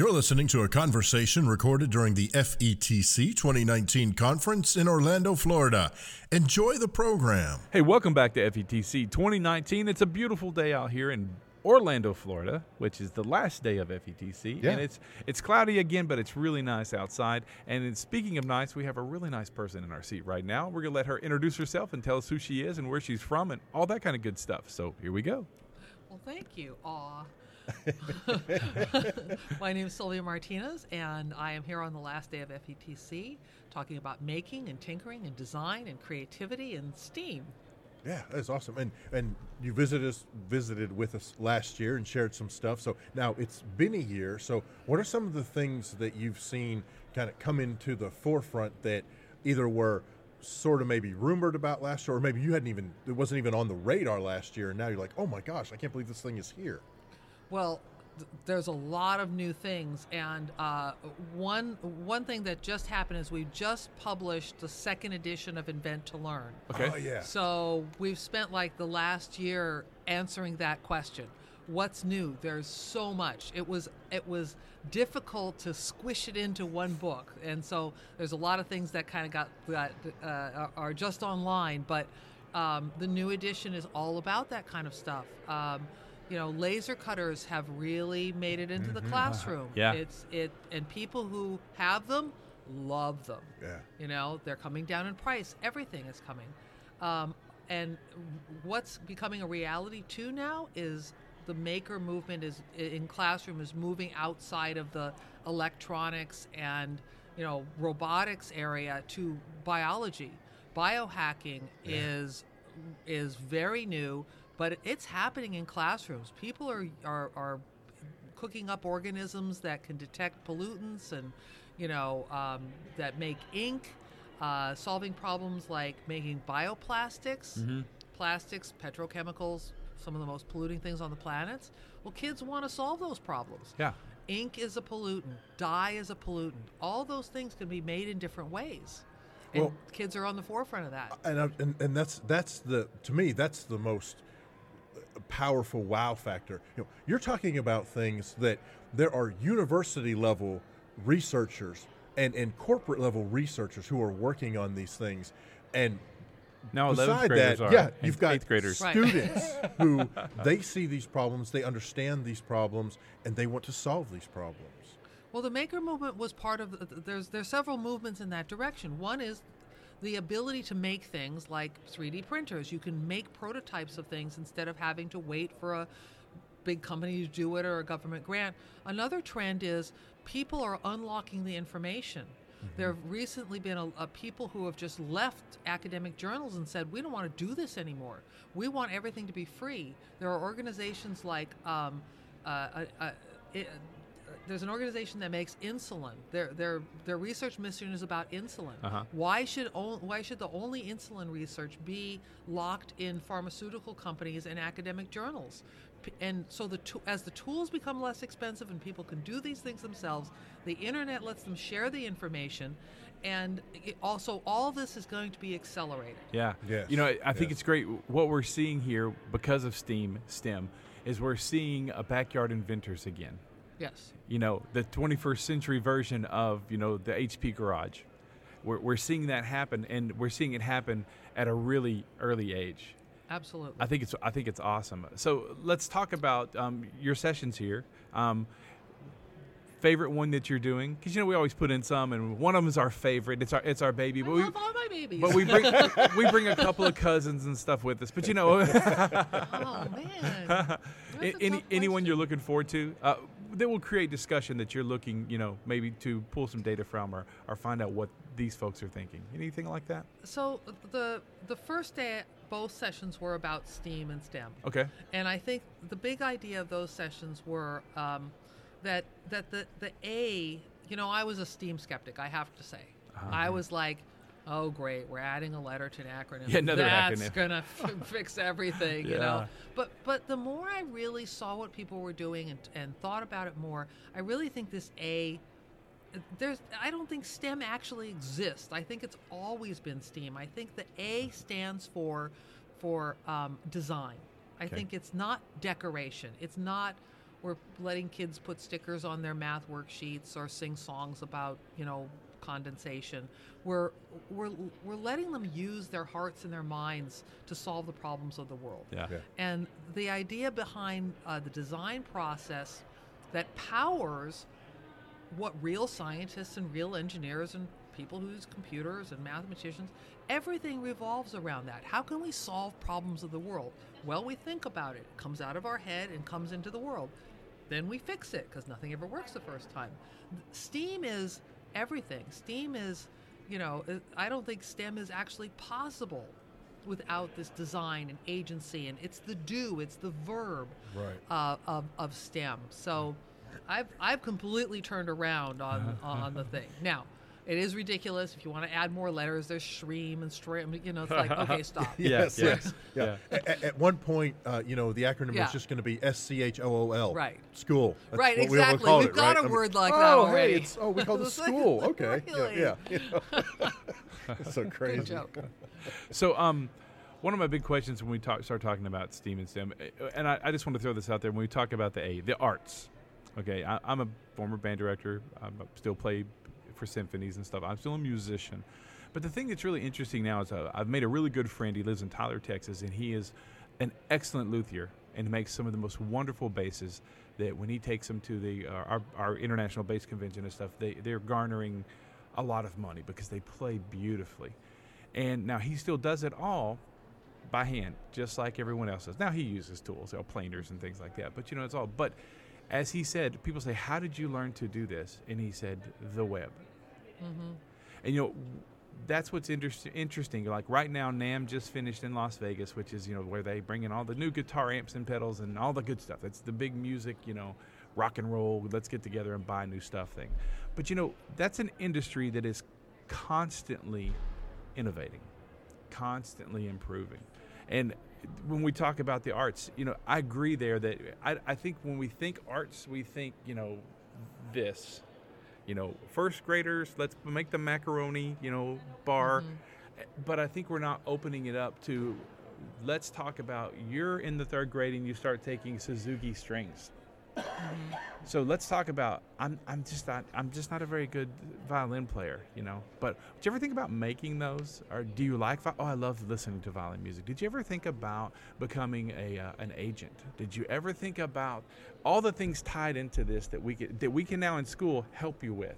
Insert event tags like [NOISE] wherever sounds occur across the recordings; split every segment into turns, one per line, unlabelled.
You're listening to a conversation recorded during the FETC 2019 conference in Orlando, Florida. Enjoy the program.
Hey, welcome back to FETC 2019. It's a beautiful day out here in Orlando, Florida, which is the last day of FETC,
Yeah.
and it's it's cloudy again, but it's really nice outside. And in, speaking of nice, we have a really nice person in our seat right now. We're gonna let her introduce herself and tell us who she is and where she's from and all that kind of good stuff. So here we go.
Well, thank you. Aw. [LAUGHS] My name is Sylvia Martinez, and I am here on the last day of FETC talking about making and tinkering and design and creativity and STEAM.
Yeah, that's awesome. And and you visited us visited with us last year and shared some stuff. So now it's been a year. So what are some of the things that you've seen kind of come into the forefront that either were sort of maybe rumored about last year or maybe you hadn't even it wasn't even on the radar last year and now you're like, "Oh my gosh, I can't believe this thing is here."
Well, th- there's a lot of new things, and uh, one one thing that just happened is we just published the second edition of Invent to Learn.
Okay.
Oh yeah.
So we've spent like the last year answering that question. What's new? There's so much. It was it was difficult to squish it into one book, and so there's a lot of things that kind of got that uh, are- are just online. But um, the new edition is all about that kind of stuff. Um, you know, laser cutters have really made it into the classroom.
Yeah.
It's it, and people who have them love them.
Yeah.
You know, they're coming down in price. Everything is coming. Um, and what's becoming a reality too now is the maker movement is in classroom is moving outside of the electronics and you know robotics area to biology. Biohacking is is very new, but it's happening in classrooms. People are are, are cooking up organisms that can detect pollutants and you know um, that make ink uh, solving problems like making bioplastics plastics petrochemicals some of the most polluting things on the planet. Well kids want to solve those problems.
Yeah.
ink is a pollutant. Dye is a pollutant. All those things can be made in different ways. And
Well-
kids are on the forefront of that.
And, I, and and that's that's the to me that's the most powerful wow factor. You know, you're talking about things that there are university level researchers and and corporate level researchers who are working on these things, and
Now 11th
beside that,
are
yeah, you've got
eighth graders.
Right.
students [LAUGHS] who they see these problems, they understand these problems, and they want to solve these problems.
Well, the maker movement was part of. the- There's there's several movements in that direction. One is the ability to make things like 3D printers. You can make prototypes of things instead of having to wait for a big company to do it or a government grant. Another trend is people are unlocking the information. There have recently been a, a people who have just left academic journals and said, "We don't want to do this anymore. We want everything to be free." There are organizations like um, uh, uh, uh, there's an organization that makes insulin. Their their their research mission is about insulin.
Uh-huh.
Why should on, why should the only insulin research be locked in pharmaceutical companies and academic journals? P- And so the to- as the tools become less expensive and people can do these things themselves, the internet lets them share the information, and it also all this is going to be accelerated.
Yeah.
Yes,
You know, I I think
yes.
it's great. What we're seeing here because of STEAM, STEM, is we're seeing a backyard inventors again.
Yes.
You know, the 21st century version of, you know, the HP garage. We're, we're seeing that happen, and we're seeing it happen at a really early age.
Absolutely.
I think it's I think it's awesome. So let's talk about um, your sessions here. Um, favorite one that you're doing? Because you know we always put in some, and one of them is our favorite. It's our it's our baby,
I
but we
all my babies.
but we bring [LAUGHS] we bring a couple of cousins and stuff with us. But you know, [LAUGHS]
oh man. [LAUGHS]
Any anyone you're looking forward to, uh, that will create discussion that you're looking, you know, maybe to pull some data from or or find out what these folks are thinking. Anything like that?
So the the first day, both sessions were about STEAM and STEM,
Okay.
and I think the big idea of those sessions were um, that that the the A, you know, I was a STEAM skeptic. I have to say, I was like. Oh great! We're adding a letter to an acronym.
Yeah, another
That's
acronym. [LAUGHS]
gonna f- fix everything, you know. But but the more I really saw what people were doing and, and thought about it more, I really think this A there's I don't think STEM actually exists. I think it's always been STEAM. I think the A stands for for um, design. I
Okay.
think it's not decoration. It's not we're letting kids put stickers on their math worksheets or sing songs about you know condensation. We're we're we're letting them use their hearts and their minds to solve the problems of the world.
Yeah.
Yeah.
And the idea behind uh, the design process that powers what real scientists and real engineers and people who use computers and mathematicians, everything revolves around that. How can we solve problems of the world? Well, we think about it. It comes out of our head and comes into the world. Then we fix it because nothing ever works the first time. STEAM is everything. STEAM is, you know, I don't think STEM is actually possible without this design and agency. And it's the do, it's the verb
Right.
uh, of, of STEM. So I've, I've completely turned around on, [LAUGHS] on the thing. Now, it is ridiculous. If you want to add more letters, there's stream and stream. You know, it's like, okay, [LAUGHS] stop.
Yes, yes.
Yeah. At, at one point, uh, you know, the acronym
Yeah.
was just going to be S C H O O L.
Right.
School. That's
Right,
what we
exactly. We've
it,
got
right?
a
I mean,
word like that
oh,
already.
Hey, it's, oh, we call it
It's [LAUGHS] like,
school. Okay.
really?
Yeah. yeah. you know. It's so crazy.
Good joke.
So, um, one of my big questions when we talk, start talking about STEAM and STEM, uh, and I, I just want to throw this out there when we talk about the A, the arts. Okay, I, I'm a former band director. I still play for symphonies and stuff. I'm still a musician. But the thing that's really interesting now is uh, I've made a really good friend. He lives in Tyler, Texas, and he is an excellent luthier and makes some of the most wonderful basses. That when he takes them to the uh, our, our international bass convention and stuff, they they're garnering a lot of money because they play beautifully. And now he still does it all by hand, just like everyone else does. Now he uses tools, you know, planers and things like that. But you know, it's all. But as he said, people say, "How did you learn to do this?" And he said, "The web." Mm-hmm. And you know, that's what's interest- interesting. Like right now, NAMM just finished in Las Vegas, which is you know where they bring in all the new guitar amps and pedals and all the good stuff. It's the big music, you know, rock and roll. Let's get together and buy new stuff thing. But you know, that's an industry that is constantly innovating, constantly improving. And when we talk about the arts, you know, I agree there that I, I think when we think arts, we think, you know, this, you know, first graders, let's make the macaroni, you know, bar. Mm-hmm. But I think we're not opening it up to let's talk about you're in the third grade and you start taking Suzuki strings. So let's talk about I'm I'm just not I'm just not a very good violin player, you know. But did you ever think about making those, or do you like? Oh, I love listening to violin music. Did you ever think about becoming a uh, an agent? Did you ever think about all the things tied into this that we can, that we can now in school help you with,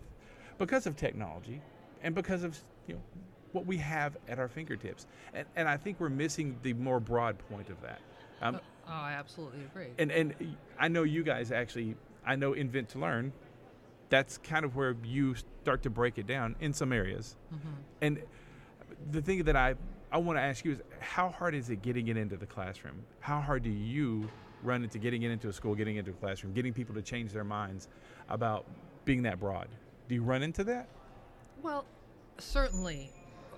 because of technology, and because of you know what we have at our fingertips. And and I think we're missing the more broad point of that. Um,
Oh, I absolutely agree.
and and I know you guys actually. I know Invent to Learn. That's kind of where you start to break it down in some areas. Mm-hmm. And the thing that I I want to ask you is how hard is it getting it into the classroom? How hard do you run into getting it into a school, getting into a classroom, getting people to change their minds about being that broad? Do you run into that?
Well, certainly,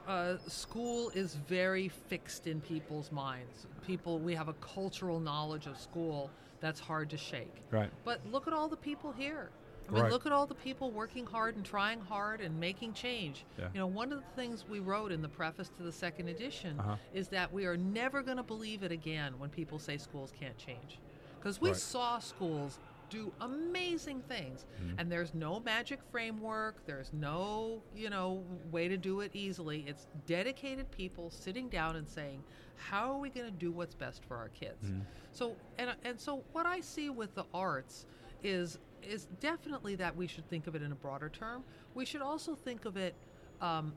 uh, school is very fixed in people's minds. People, we have a cultural knowledge of school that's hard to shake.
Right.
But look at all the people here. I mean,
Right.
look at all the people working hard and trying hard and making change.
Yeah.
You know, one of the things we wrote in the preface to the second edition
Uh-huh.
is that we are never going to believe it again when people say schools can't change. Because we
Right.
saw schools do amazing things
Mm-hmm.
and there's no magic framework there's no you know way to do it easily it's dedicated people sitting down and saying how are we going to do what's best for our kids
Mm-hmm.
so and and so what i see with the arts is is definitely that we should think of it in a broader term we should also think of it um,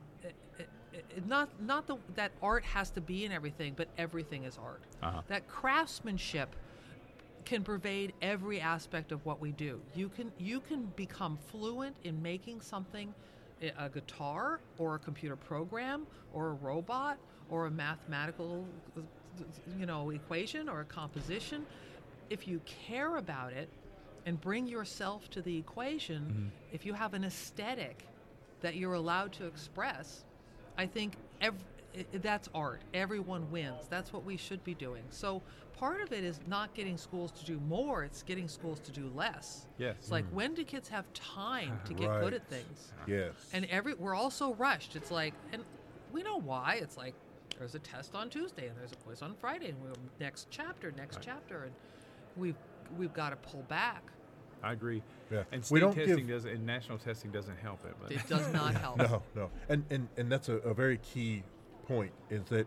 not not the, that art has to be in everything but everything is art
Uh-huh.
that craftsmanship can pervade every aspect of what we do. You can you can become fluent in making something a- a guitar or a computer program or a robot or a mathematical you know equation or a composition if you care about it and bring yourself to the equation mm-hmm. if you have an aesthetic that you're allowed to express I think ev- i- i- that's art. Everyone wins. That's what we should be doing. So part of it is not getting schools to do more; it's getting schools to do less.
Yes.
It's like mm. when do kids have time to get good at things?
Yes.
And every we're all so rushed. It's like, and we know why. It's like there's a test on Tuesday and there's a quiz on Friday, and we're next chapter, next chapter, and we've we've got to pull back.
I agree.
Yeah.
And
We
state
don't
testing
give-
doesn't, and national testing doesn't help it. But
It does not [LAUGHS] help.
No, no, and and and that's a, a very key point. Is that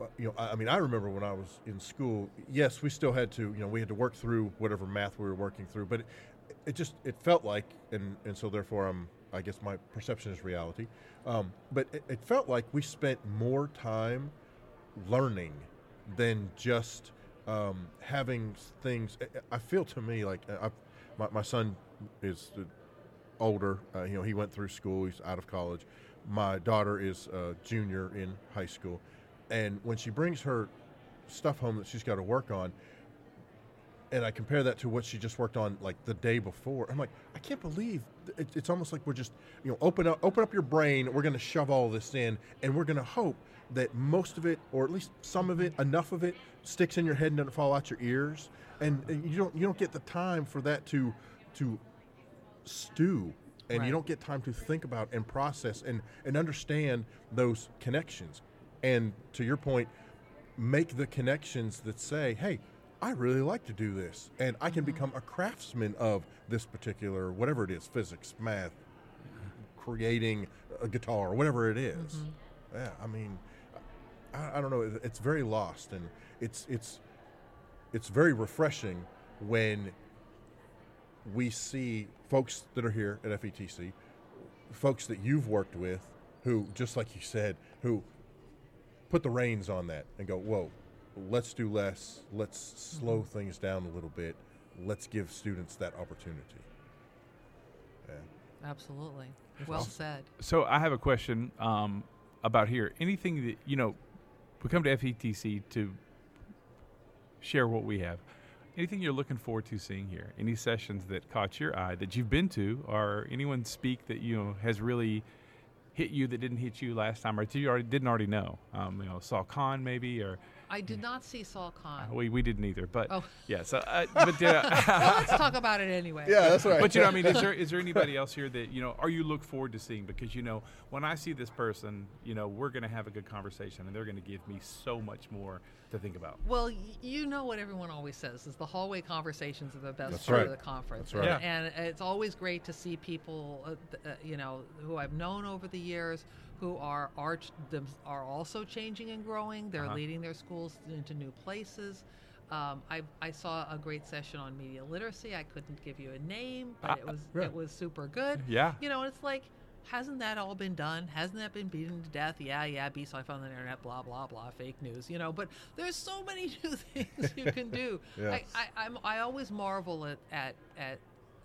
uh, you know I, mean I remember when I was in school. Yes, we still had to you know we had to work through whatever math we were working through, but it, it just it felt like and and so therefore I'm I guess my perception is reality. Um, but it, it felt like we spent more time learning than just um, having things. I- I feel to me like uh, I, my, my son is uh, older. Uh, you know, he went through school. He's out of college. My daughter is a junior in high school, and when she brings her stuff home that she's got to work on, and I compare that to what she just worked on like the day before, I'm like, I can't believe it, it's almost like we're just you know open up open up your brain. We're going to shove all this in, and we're going to hope that most of it, or at least some of it, enough of it, sticks in your head and doesn't fall out your ears. And, and you don't you don't get the time for that to to stew and
Right.
you don't get time to think about and process and, and understand those connections and to your point make the connections that say hey i really like to do this and i can mm-hmm. become a craftsman of this particular whatever it is physics math creating a guitar whatever it is. Mm-hmm. yeah i mean I, I don't know it's very lost and it's it's it's very refreshing when we see folks that are here at FETC, folks that you've worked with, who, just like you said, who put the reins on that and go, whoa, let's do less, let's slow things down a little bit, let's give students that opportunity. Yeah.
Absolutely. Well said.
So I have a question um, about here. Anything that you know, we come to FETC to share what we have. Anything you're looking forward to seeing here? Any sessions that caught your eye that you've been to, or anyone speak that you know has really hit you that didn't hit you last time, or you already didn't already know? Um, you know, Sal Khan maybe, or
I did not see Sal Khan.
we, we didn't either. But
Oh. [LAUGHS]
yeah, so uh, [LAUGHS] but uh,
well, let's [LAUGHS] talk about it anyway.
Yeah, that's right.
but you know, I mean, is there is there anybody else here that you know, are you look forward to seeing? Because you know, when I see this person, you know, we're going to have a good conversation, and they're going to give me so much more to think about.
Well, y- you know what everyone always says is the hallway conversations are the best
That's
part
right.
of the conference.
That's right.
And, and it's always great to see people, uh, th- uh, you know, who I've known over the years, who are are them are also changing and growing. They're
Uh-huh.
leading their schools into new places. Um, I, I saw a great session on media literacy. I couldn't give you a name, but
Ah,
it was
yeah.
it was super good.
Yeah.
You know, it's like, hasn't that all been done? Hasn't that been beaten to death? Yeah, yeah, be found on the internet, blah, blah, blah, fake news, you know, but there's so many [LAUGHS] new things you can do. [LAUGHS]
Yes.
I, I, I'm, I always marvel at, at, at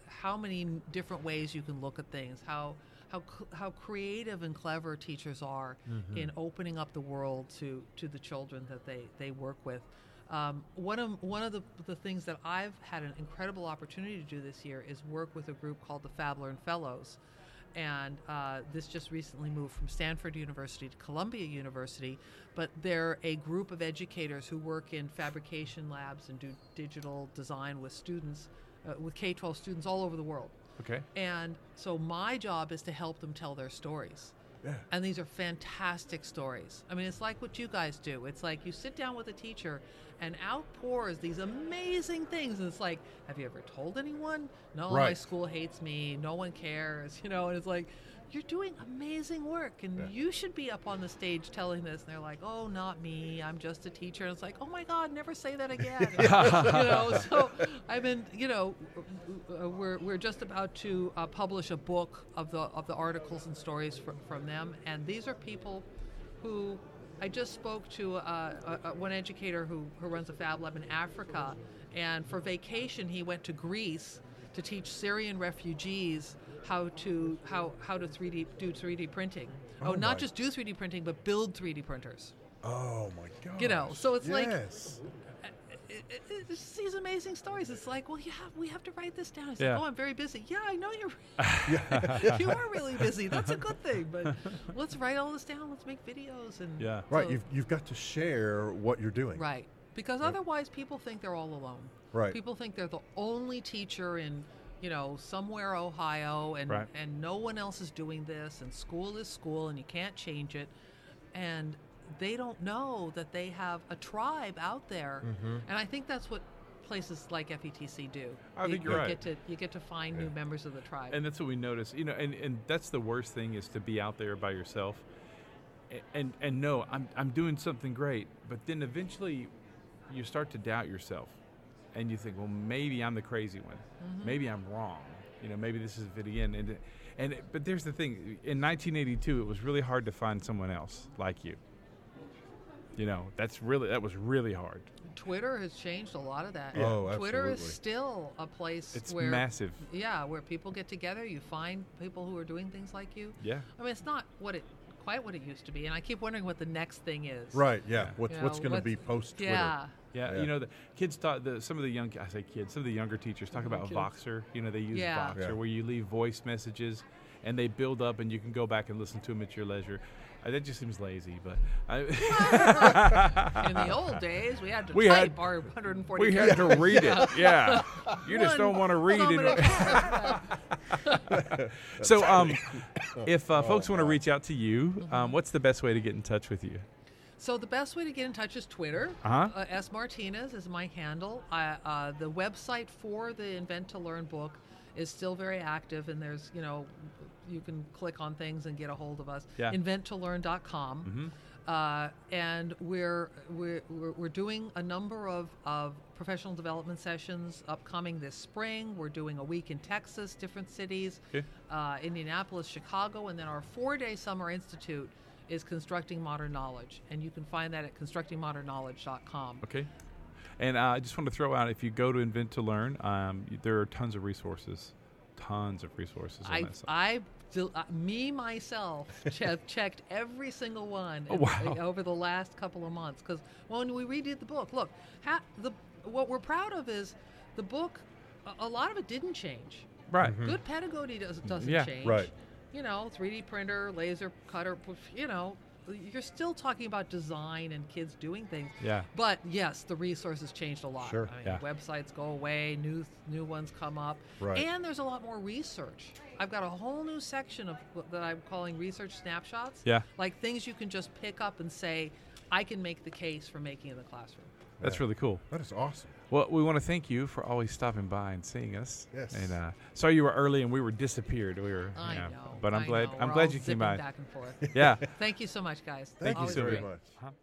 how many different ways you can look at things, how, how, how creative and clever teachers are in opening up the world to, to the children that they, they work with. Um, one of one of the, the things that I've had an incredible opportunity to do this year is work with a group called the FabLearn Fellows, and uh, this just recently moved from Stanford University to Columbia University. But they're a group of educators who work in fabrication labs and do digital design with students, uh, with K-12 students all over the world.
Okay.
And so my job is to help them tell their stories.
Yeah.
And these are fantastic stories. I mean, it's like what you guys do. It's like you sit down with a teacher and outpours these amazing things. And it's like, have you ever told anyone? No, my school hates me. No one cares. [LAUGHS] You know, and it's like, you're doing amazing work and
Yeah.
you should be up on the stage telling this. And they're like, oh, not me. I'm just a teacher. And it's like, oh my God, never say that again. [LAUGHS] you know, so I've been, you know, uh, we're, we're just about to uh, publish a book of the, of the articles and stories from, from them. And these are people who I just spoke to uh, uh, uh, one educator who, who runs a fab lab in Africa. And for vacation, he went to Greece to teach Syrian refugees how to how how to 3D do 3D printing. Oh,
Oh
not just do 3D printing, but build 3D printers.
Oh my god.
You know, so it's like-
yes.
It, it, it's these amazing stories. It's like, well, yeah, we have to write this down. It's
Yeah.
like, oh, I'm very busy. Yeah, I know you're. [LAUGHS] [LAUGHS] you are really busy. That's a good thing. But [LAUGHS] let's write all this down. Let's make videos and
Yeah.
right.
so-
You've you've got to share what you're doing.
Right. Because otherwise, people think they're all alone.
Right.
People think they're the only teacher in, you know, somewhere Ohio, and
Right.
and no one else is doing this, and school is school, and you can't change it, and they don't know that they have a tribe out there,
Mm-hmm.
and I think that's what places like FETC do.
I
you,
think you're
you
right.
Get to, you get to find new members of the tribe.
and that's what we notice you know and, and that's the worst thing is to be out there by yourself A- and and no I'm, I'm doing something great but then eventually you start to doubt yourself and you think well maybe i'm the crazy one. Mm-hmm. Maybe i'm wrong. You know maybe this is fitting in and and but there's the thing in 1982 it was really hard to find someone else like you. You know that's really that was really hard.
Twitter has changed a lot of that.
Oh,
Twitter is still a place
it's
where
massive.
Yeah, where people get together. You find people who are doing things like you.
yeah.
I mean, it's not what it quite what it used to be, and I keep wondering what the next thing is.
Right. Yeah.
Yeah.
What's
You
what's going to be post Twitter?
Yeah.
Yeah,
Yeah.
you know, the kids taught the some of the young I say kids, some of the younger teachers talk about
kids.
Voxer. You know, they use
Yeah.
Voxer
Yeah.
where you leave voice messages and they build up and you can go back and listen to them at your leisure. Uh, that just seems lazy, but I, [LAUGHS]
In the old days, we had to
We
type
had-
our 140
we had to
characters.
read it. Yeah, you just don't want to read it. [LAUGHS] so, um, if uh, folks
Oh,
want to reach out to you, um, what's the best way to get in touch with you?
So the best way to get in touch is Twitter.
Uh-huh.
Uh, S Martinez is my handle. I, uh, the website for the Invent to Learn book is still very active, and there's you know you can click on things and get a hold of us.
Yeah.
Inventtolearn.com. Uh, and we're, we're we're doing a number of, of professional development sessions upcoming this spring. We're doing a week in Texas, different cities,
Okay.
uh, Indianapolis, Chicago, and then our four-day summer institute is Constructing Modern Knowledge, and you can find that at constructingmodernknowledge.com.
Okay. And uh, I just want to throw out if you go to Invent to Learn, um, there are tons of resources, tons of resources on
I,
that site.
I, del- uh, me myself, [LAUGHS] have checked every single one
Oh,
in-
wow.
over the last couple of months. Because when we redid the book, look, ha- the what we're proud of is the book. A, a lot of it didn't change.
right.
Good pedagogy does, doesn't
Yeah,
change.
right.
You know, 3D printer, laser cutter. You know, you're still talking about design and kids doing things.
Yeah.
But yes, the resources changed a lot.
Sure.
I mean,
Yeah.
Websites go away, new new ones come up,
Right.
and there's a lot more research. I've got a whole new section of that I'm calling research snapshots.
Yeah.
Like things you can just pick up and say, I can make the case for making in the classroom.
That's
Yeah.
really cool.
That is awesome.
Well, we want to thank you for always stopping by and seeing us.
Yes.
And uh, sorry you were early and we were disappeared. We were.
I
yeah.
know.
But I'm
I
glad.
know.
I'm
We're
glad you came by.
Back and forth. [LAUGHS]
Yeah.
Thank you so much, guys.
Thank you so very
great.
much.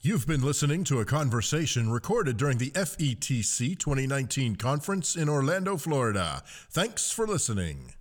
You've been listening to a conversation recorded during the FETC 2019 conference in Orlando, Florida. Thanks for listening.